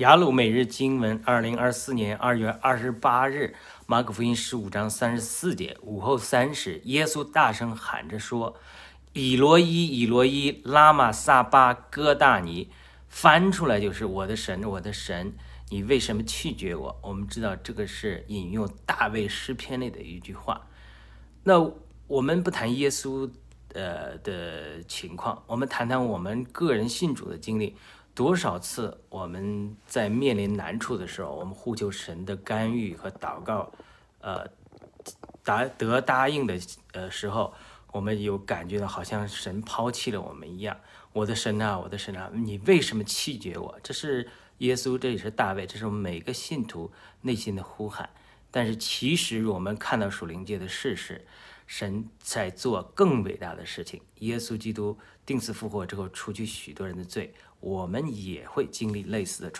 雅鲁每日经文，二零二四年二月二十八日，马可福音十五章三十四节，午后三时，耶稣大声喊着说：“以罗伊，以罗伊，拉玛撒巴哥大尼。”翻出来就是“我的神，我的神，你为什么弃绝我？”我们知道这个是引用大卫诗篇里的一句话。那我们不谈耶稣呃的情况，我们谈谈我们个人信主的经历。多少次我们在面临难处的时候，我们呼求神的干预和祷告，呃，答得答应的呃时候，我们有感觉到好像神抛弃了我们一样。我的神啊，我的神啊，你为什么弃绝我？这是耶稣，这也是大卫，这是我们每个信徒内心的呼喊。但是其实我们看到属灵界的事实，神在做更伟大的事情。耶稣基督定死复活之后，除去许多人的罪。我们也会经历类似的。